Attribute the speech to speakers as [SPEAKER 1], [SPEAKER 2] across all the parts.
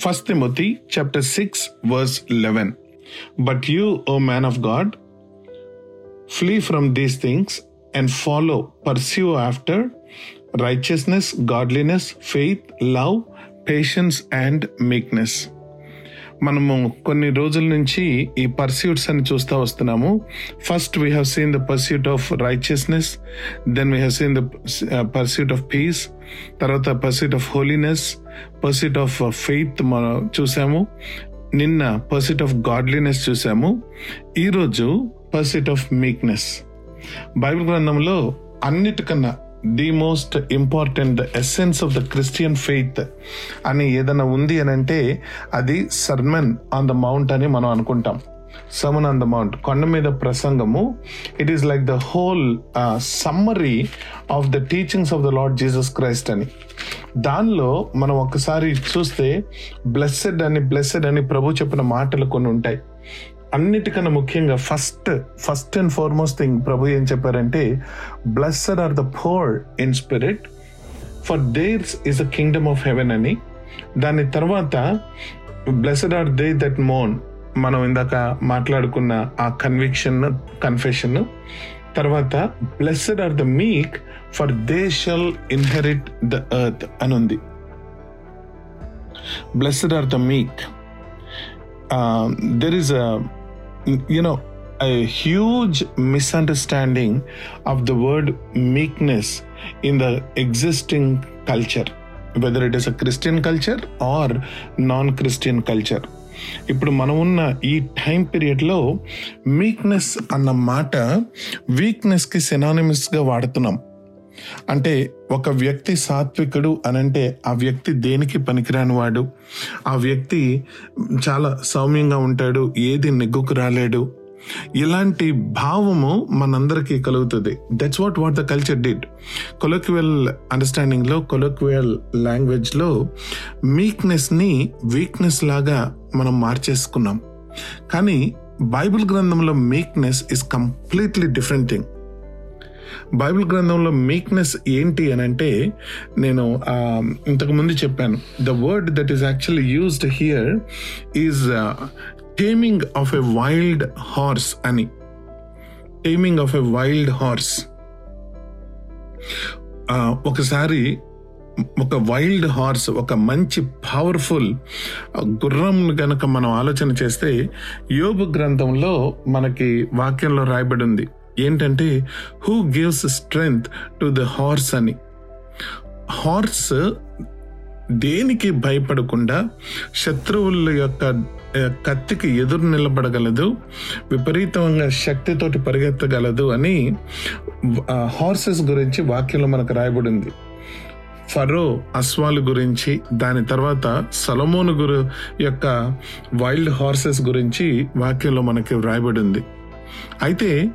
[SPEAKER 1] First Timothy chapter six verse eleven but you O man of God flee from these things and follow pursue after righteousness godliness faith love patience and meekness మనము కొన్ని రోజుల నుంచి ఈ pursuits అని చూస్తూ వస్తున్నాము. First we have seen the pursuit of righteousness then we have seen the pursuit of peace తర్వాత pursuit of holiness pursuit of faith మనం చూసాము. నిన్న పర్సిట్ ఆఫ్ గాడ్లీనెస్ చూసాము. ఈరోజు పర్సిట్ ఆఫ్ మీక్నెస్ బైబిల్ గ్రంథంలో అన్నిటికన్నా the most important essence of the Christian faith అని ఏదైనా ఉంది అని అంటే అది సర్మన్ ఆన్ ద మౌంట్ అని మనం అనుకుంటాం. సమన్ ఆన్ ద మౌంట్ కొండ మీద ప్రసంగము. It is like the whole summary of the teachings of the Lord Jesus Christ అని. దానిలో మనం ఒకసారి చూస్తే బ్లెస్సెడ్ అని బ్లెస్సెడ్ అని ప్రభు చెప్పిన మాటలు కొన్ని ఉంటాయి. అన్నిటికన్నా ముఖ్యంగా first first and foremost thing ప్రభు ఏం చెప్పారంటే blessed are the poor in spirit for theirs is the kingdom of heaven అని. దాని తర్వాత బ్లెస్సెడ్ ఆర్ దే దట్ మోన్ మనం ఇందాక మాట్లాడుకున్న ఆ కన్విక్షన్ కన్ఫెషన్ తర్వాత blessed are the meek for they shall inherit the earth అని ఉంది blessed are the meek there is a you know a huge misunderstanding of the word meekness in the existing culture whether it is a christian culture or non-christian culture ఇప్పుడు మనం ఉన్న ఈ time పీరియడ్లో meekness అన్న మాట వీక్నెస్కి సినానిమస్గా వాడుతున్నాం. అంటే ఒక వ్యక్తి సాత్వికుడు అనంటే ఆ వ్యక్తి దేనికి పనికిరాని వాడు? ఆ వ్యక్తి చాలా సౌమ్యంగా ఉంటాడు ఏది నెగ్గుకు రాలేడు ఇలాంటి భావము మనందరికీ కలుగుతుంది. That's what what the culture did colloquial అండర్స్టాండింగ్లో colloquial లాంగ్వేజ్లో మీక్నెస్ని వీక్నెస్ లాగా మనం మార్చేసుకున్నాం. కానీ బైబిల్ గ్రంథంలో meekness is completely different thing Bible గ్రంథంలో మీక్నెస్ ఏంటి అని అంటే నేను ఇంతకుముందు చెప్పాను. The word that is actually used here is taming of a wild horse అని taming of a wild horse ఒకసారి ఒక వైల్డ్ హార్స్ ఒక మంచి పవర్ఫుల్ గుర్రం గనక మనం ఆలోచన చేస్తే యోబు గ్రంథంలో మనకి వాక్యంలో రాయబడి ఉంది ఏంటంటే who gives strength to the horse అని హార్స్ దేనికి భయపడకుండా శత్రువుల యొక్క కత్తికి ఎదురు నిలబడగలదు విపరీతంగా శక్తితోటి పరిగెత్తగలదు అని హార్సెస్ గురించి వాక్యంలో మనకు రాయబడింది. ఫరో అస్వాలు గురించి దాని తర్వాత సలమోను గురు యొక్క వైల్డ్ హార్సెస్ గురించి వాక్యంలో మనకి వ్రాయబడింది అయితే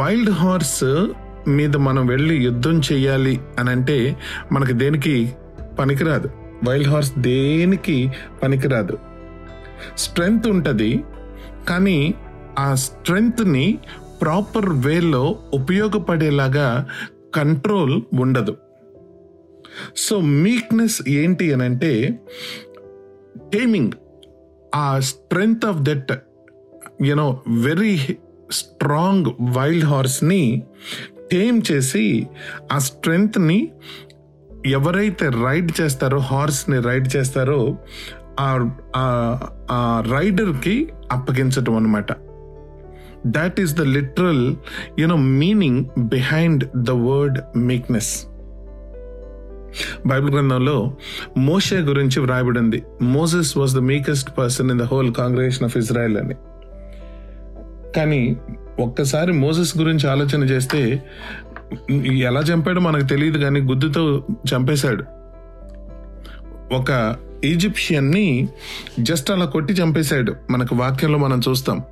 [SPEAKER 1] వైల్డ్ హార్స్ మీద మనం వెళ్ళి యుద్ధం చేయాలి అని అంటే మనకి దేనికి పనికిరాదు. వైల్డ్ హార్స్ దేనికి పనికిరాదు. స్ట్రెంగ్త్ ఉంటుంది కానీ ఆ స్ట్రెంగ్త్ని ప్రాపర్ వేలో ఉపయోగపడేలాగా కంట్రోల్ ఉండదు. సో మీక్నెస్ ఏంటి అని అంటే టేమింగ్. ఆ strength of that you know very strong wild హార్స్ని tame చేసి ఆ స్ట్రెంగ్త్ని ఎవరైతే రైడ్ చేస్తారో హార్స్ని రైడ్ చేస్తారో ఆ రైడర్కి అప్పగించటం అనమాట that is the literal you know meaning behind the word meekness Bible గ్రంథంలో మోషే గురించి వ్రాయబడింది. Moses was the meekest person in the whole congregation of Israel అని. కానీ ఒక్కసారి మోసెస్ గురించి ఆలోచన చేస్తే ఎలా చంపాడో మనకు తెలియదు కానీ గుద్దుతో చంపేశాడు. ఒక ఈజిప్షియన్ని జస్ట్ అలా కొట్టి చంపేశాడు మనకు వాక్యంలో మనం చూస్తాం.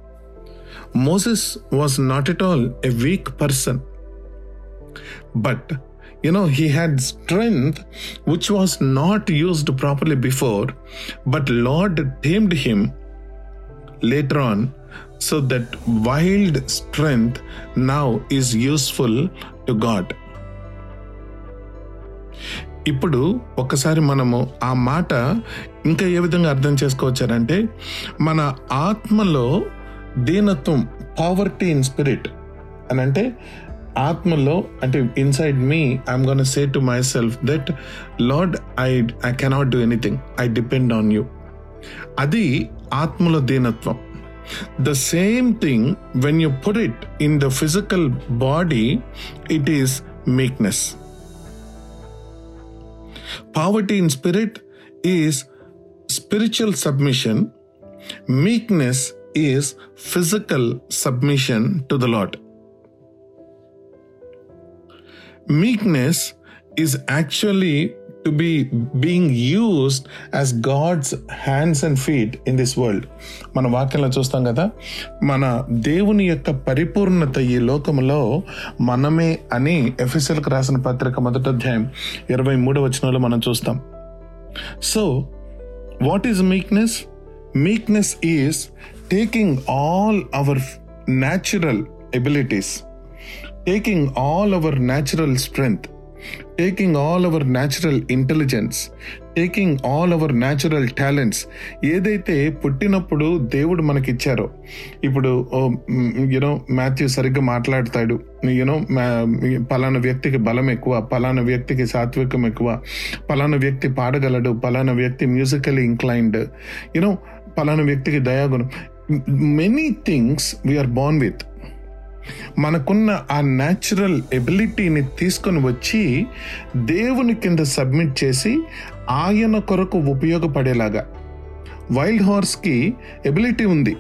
[SPEAKER 1] Moses was not at all a weak person. But you know he had strength which which not used properly before but Lord tamed him later on so that wild strength now is useful to god. ఇప్పుడు ఒకసారి మనము ఆ మాట ఇంకా ఏ విధంగా అర్థం చేసుకోవచ్చారంటే మన ఆత్మలో దీనత్వం పావర్టీ ఇన్ స్పిరిట్ అని అంటే ఆత్మలో అంటే inside me I'm gonna say to myself that Lord I I cannot do anything I depend on you అది ఆత్మలో దీనత్వం. The same thing, when you put it in the physical body, it is meekness. Poverty in spirit is spiritual submission, meekness is physical submission to the Lord. Meekness is actually to be being used as God's hands and feet in this world. మన వాక్యంలో చూస్తాం కదా మన దేవుని యొక్క పరిపూర్ణత ఈ లోకములో మనమే అని ఎఫ్ఎస్ఎల్కి రాసిన పత్రిక మొదటి అధ్యాయం ఇరవై మూడవ వచనంలో మనం చూస్తాం so what is meekness meekness is taking all our natural abilities taking all our natural strength taking all our natural intelligence taking all our natural talents ఏదైతే పుట్టినప్పుడు దేవుడు మనకిచ్చారో ఇప్పుడు యూనో మాథ్యూ సరిగ్గా మాట్లాడతాడు. యూనో పలానా వ్యక్తికి బలం ఎక్కువ పలానా వ్యక్తికి సాత్వికం ఎక్కువ పలానా వ్యక్తి పాడగలడు పలానా వ్యక్తి మ్యూజికలీ ఇంక్లైన్డ్ యూనో పలానా వ్యక్తికి దయాగుణం. Many things we are born with మనకున్న ఆ న్యాచురల్ ఎబిలిటీని తీసుకొని వచ్చి దేవుని కింద సబ్మిట్ చేసి ఆయన కొరకు ఉపయోగపడేలాగా. వైల్డ్ హార్స్కి ఎబిలిటీ ఉంది.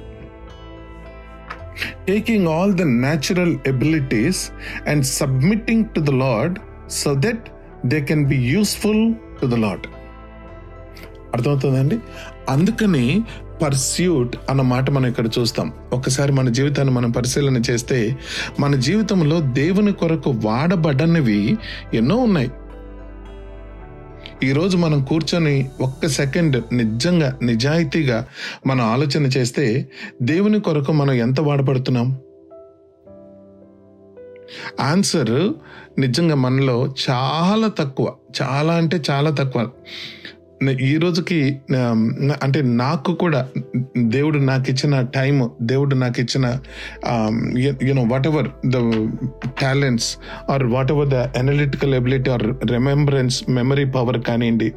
[SPEAKER 1] Taking all the natural abilities and submitting to the Lord so that they can be useful to the Lord అర్థమవుతుందండి? అందుకని పర్స్యూట్ అన్న మాట మనం ఇక్కడ చూస్తాం. ఒకసారి మన జీవితాన్ని మనం పరిశీలన చేస్తే మన జీవితంలో దేవుని కొరకు వాడబడనివి ఎన్నో ఉన్నాయి. ఈరోజు మనం కూర్చొని ఒక్క సెకండ్ నిజంగా నిజాయితీగా మనం ఆలోచన చేస్తే దేవుని కొరకు మనం ఎంత వాడబడుతున్నాం? ఆన్సర్ నిజంగా మనలో చాలా తక్కువ చాలా అంటే చాలా తక్కువ. ఈ రోజుకి అంటే నాకు కూడా దేవుడు నాకు ఇచ్చిన టైం దేవుడు నాకు ఇచ్చిన you know whatever the talents are whatever the analytical ability are remembrance memory power కానివ్వండి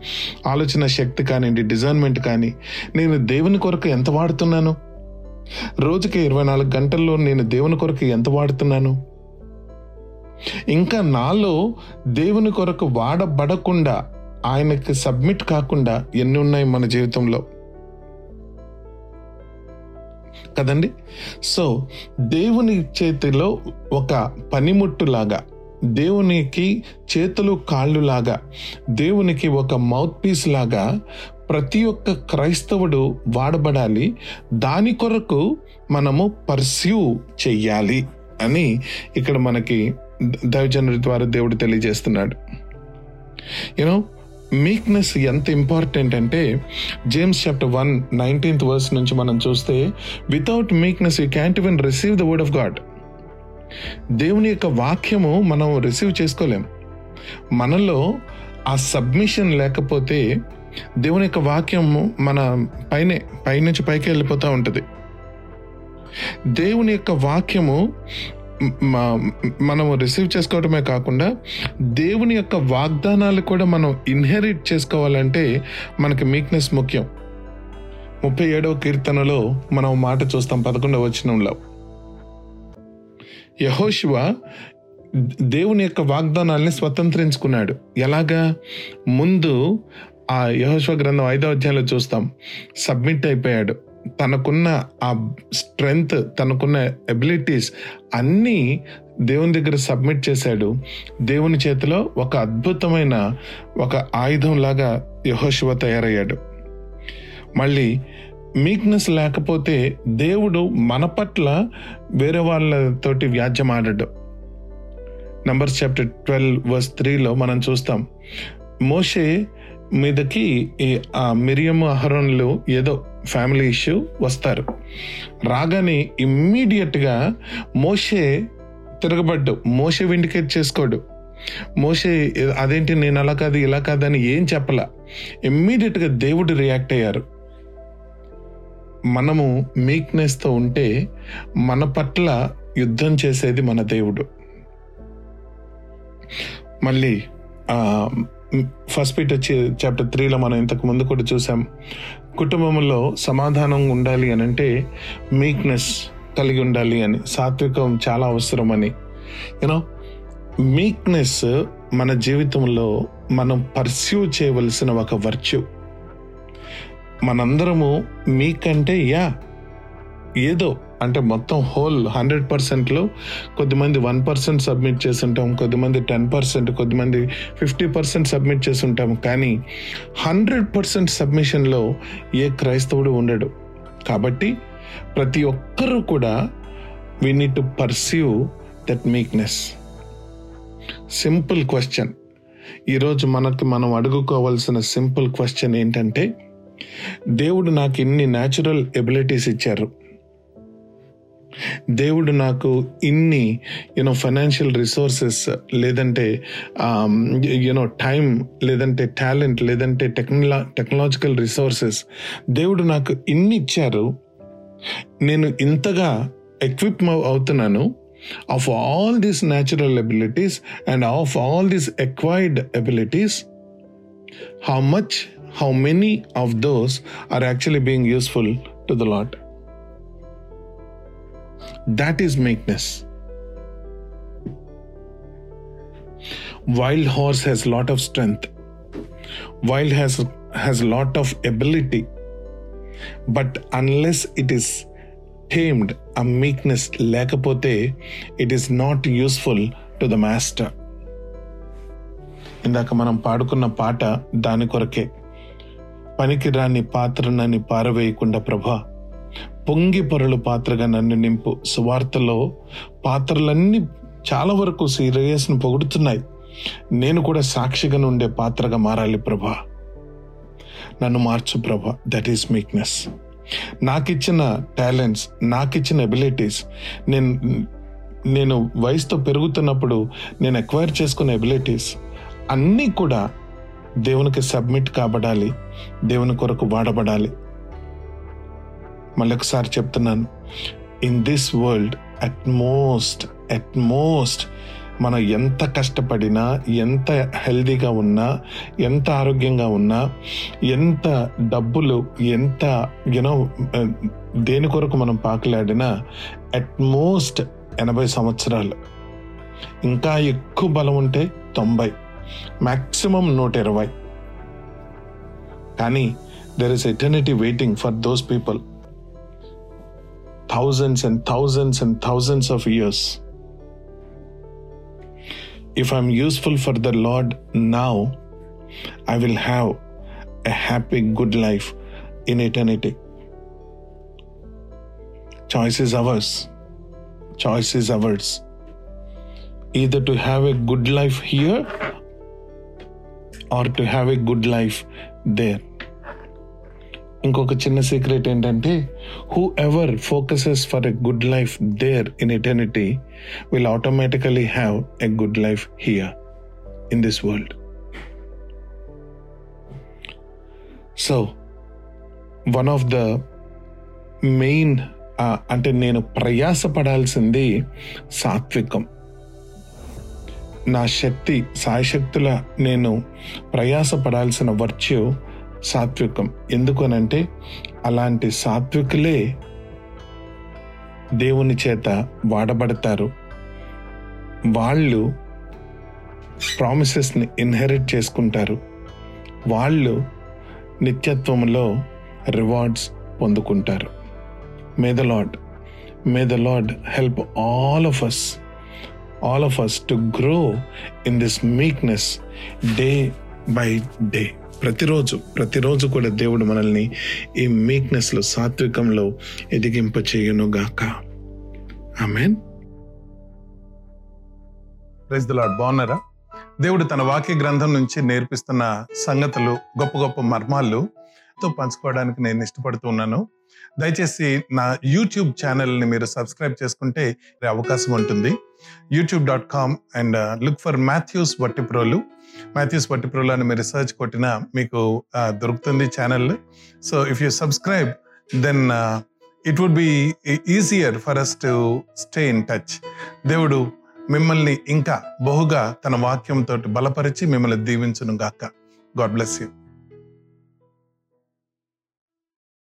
[SPEAKER 1] ఆలోచన శక్తి కానివ్వండి డిజైన్మెంట్ కానీ నేను దేవుని కొరకు ఎంత వాడుతున్నాను? రోజుకి ఇరవై నాలుగు గంటల్లో నేను దేవుని కొరకు ఎంత వాడుతున్నాను? ఇంకా నాలో దేవుని కొరకు వాడబడకుండా ఆయనకి సబ్మిట్ కాకుండా ఎన్ని ఉన్నాయి మన జీవితంలో? కదండి? సో దేవుని చేతిలో ఒక పనిముట్టులాగా దేవునికి చేతులు కాళ్ళు లాగా దేవునికి ఒక మౌత్ పీస్ లాగా ప్రతి ఒక్క క్రైస్తవుడు వాడబడాలి. దాని కొరకు మనము పర్స్యూ చెయ్యాలి అని ఇక్కడ మనకి దైవజనుడి ద్వారా దేవుడు తెలియజేస్తున్నాడు. యూనో మీక్నెస్ ఎంత ఇంపార్టెంట్ అంటే James chapter one nineteenth verse నుంచి మనం చూస్తే without meekness you can't even receive the word of God దేవుని యొక్క వాక్యము మనం రిసీవ్ చేసుకోలేం. మనలో ఆ సబ్మిషన్ లేకపోతే దేవుని యొక్క వాక్యము మన పైనే పైనుంచి పైకి వెళ్ళిపోతూ ఉంటుంది. దేవుని యొక్క వాక్యము మనము రిసీవ్ చేసుకోవడమే కాకుండా దేవుని యొక్క వాగ్దానాలు కూడా మనం ఇన్హెరిట్ చేసుకోవాలంటే మనకి మీక్నెస్ ముఖ్యం. ముప్పై ఏడవ కీర్తనలో మనం మాట చూస్తాం పదకొండవ వచనంలో. యహోశివ దేవుని యొక్క వాగ్దానాల్ని స్వతంత్రించుకున్నాడు. ఎలాగా? ముందు ఆ యహోశివ గ్రంథం ఐదవ అధ్యాయంలో చూస్తాం. సబ్మిట్ అయిపోయాడు. తనకున్న ఆ స్ట్రెంగ్త్ తనకున్న ఎబిలిటీస్ అన్నీ దేవుని దగ్గర సబ్మిట్ చేశాడు. దేవుని చేతిలో ఒక అద్భుతమైన ఒక ఆయుధం లాగా యహోశివ తయారయ్యాడు. మళ్ళీ మీక్నెస్ లేకపోతే దేవుడు మన పట్ల వేరే వాళ్ళతోటి వ్యాజ్యం ఆడడు. నంబర్స్ చాప్టర్ ట్వెల్వ్ వర్స్ త్రీలో మనం చూస్తాం. మోషే మీదకి ఈ ఆ మిరియము అహరోన్లు ఏదో ఫ్యామిలీ ఇష్యూ వస్తారు. రాగానే ఇమ్మీడియట్గా మోషే తిరగబడ్డు. మోషే విండికేట్ చేసుకోడు. మోషే అదేంటి నేను అలా కాదు ఇలా కాదని ఏం చెప్పలా. ఇమ్మీడియట్గా దేవుడు రియాక్ట్ అయ్యారు. మనము మీక్నెస్తో ఉంటే మన పట్ల యుద్ధం చేసేది మన దేవుడు. మళ్ళీ ఫస్ట్ పీటర్ చాప్టర్ త్రీలో మనం ఇంతకు ముందు కూడా చూసాం. కుటుంబంలో సమాధానం ఉండాలి అని అంటే మీక్నెస్ కలిగి ఉండాలి అని సాత్వికం చాలా అవసరం అని. యూనో మీక్నెస్ మన జీవితంలో మనం పర్స్యూ చేయవలసిన ఒక వర్చ్యూ మనందరము మీకంటే యా ఏదో అంటే మొత్తం హోల్ హండ్రెడ్ పర్సెంట్లో కొద్దిమంది వన్ పర్సెంట్ సబ్మిట్ చేసి ఉంటాం కొద్దిమంది టెన్ పర్సెంట్ కొద్దిమంది ఫిఫ్టీ పర్సెంట్ సబ్మిట్ చేసి ఉంటాం కానీ హండ్రెడ్ పర్సెంట్ సబ్మిషన్లో ఏ క్రైస్తవుడు ఉండడు. కాబట్టి ప్రతి ఒక్కరూ కూడా we need to perceive that meekness simple question ఈరోజు మనకు మనం అడుగుకోవాల్సిన సింపుల్ క్వశ్చన్ ఏంటంటే దేవుడు నాకు ఇన్ని న్యాచురల్ ఎబిలిటీస్ ఇచ్చారు. దేవుడు నాకు ఇన్ని యూనో ఫైనాన్షియల్ రిసోర్సెస్ లేదంటే యూనో టైం లేదంటే టాలెంట్ లేదంటే టెక్నలా టెక్నాలజికల్ రిసోర్సెస్ దేవుడు నాకు ఇన్ని ఇచ్చారు. నేను ఇంతగా ఎక్విప్ అవుతున్నాను. Of all these natural abilities and of all these acquired abilities how much how many of those are actually being useful to the Lord that is meekness wild horse has lot of strength wild has has lot of ability but unless it is tamed uh meekness లేకపోతే it is not useful to the master ఇందాక మనం పాడుకున్న పాట దాని కొరకే. పనికిరాని పాత్రనని పారవేయకుండా ప్రభా పొంగి పొరలు పాత్రగా నన్ను నింపు. సువార్తలో పాత్రలన్నీ చాలా వరకు సీరియస్ను పొగుడుతున్నాయి. నేను కూడా సాక్షిగా ఉండే పాత్రగా మారాలి ప్రభా. నన్ను మార్చు ప్రభా. దట్ ఈస్ మీక్నెస్ నాకిచ్చిన టాలెంట్స్ నాకిచ్చిన ఎబిలిటీస్ నేను నేను వయసుతో పెరుగుతున్నప్పుడు నేను ఎక్వైర్ చేసుకున్న ఎబిలిటీస్ అన్నీ కూడా దేవునికి సబ్మిట్ కాబడాలి. దేవుని కొరకు వాడబడాలి. మళ్ళీ ఒకసారి చెప్తున్నాను. In this world at most at most మనం ఎంత కష్టపడినా ఎంత హెల్దీగా ఉన్నా ఎంత ఆరోగ్యంగా ఉన్నా ఎంత డబ్బులు ఎంత యూనో దేని కొరకు మనం పాకులాడినా అట్ మోస్ట్ ఎనభై సంవత్సరాలు. ఇంకా ఎక్కువ బలం ఉంటే తొంభై. మ్యాక్సిమం నూట ఇరవై. కానీ there is eternity waiting for those people thousands and thousands and thousands of years. If I'm useful for the Lord now, I will have a happy, good life in eternity. Choice is ours. Choice is ours. Either to have a good life here or to have a good life there. ఇంకొక చిన్న secret ఏంటంటే whoever focuses for a good life there in eternity will automatically have a good life here in this world so one of the main అంటే నేను ప్రయాసపడాల్సింది సాత్వికం. నా శక్తి సాయశక్తుల నేను ప్రయాసపడాల్సిన virtue సాత్వికం. ఎందుకనంటే అలాంటి సాత్వికులే దేవుని చేత వాడబడతారు. వాళ్ళు ప్రామిసెస్ని ఇన్హెరిట్ చేసుకుంటారు. వాళ్ళు నిత్యత్వంలో రివార్డ్స్ పొందుకుంటారు. May the Lord may the Lord help all of us all of us to grow in this meekness day by day ప్రతిరోజు ప్రతిరోజు కూడా దేవుడు మనల్ని ఈ మీక్నెస్లో సాత్వికంలో ఎదిగింప చేయును గాక ఆమెన్ ప్రైజ్ లాడ్ బాగున్నారా? దేవుడు తన వాక్య గ్రంథం నుంచి నేర్పిస్తున్న సంగతులు గొప్ప గొప్ప మర్మాలు తో పంచుకోవడానికి నేను ఇష్టపడుతూ ఉన్నాను. దయచేసి నా యూట్యూబ్ ఛానల్ని మీరు సబ్స్క్రైబ్ చేసుకుంటే అవకాశం ఉంటుంది. YouTube dot com and look for Matthews Vattiprolu Matthews Vattiprolu అని మీరు రీసెర్చ్ కొట్టినా మీకు uh, దొరుకుతుంది channel. So if you subscribe then it would be easier for us to stay in touch దేవుడు మిమ్మల్ని ఇంకా బహుగా తన వాక్యంతో బలపరిచి మిమ్మల్ని దీవించును గాక గాడ్ బ్లెస్ యూ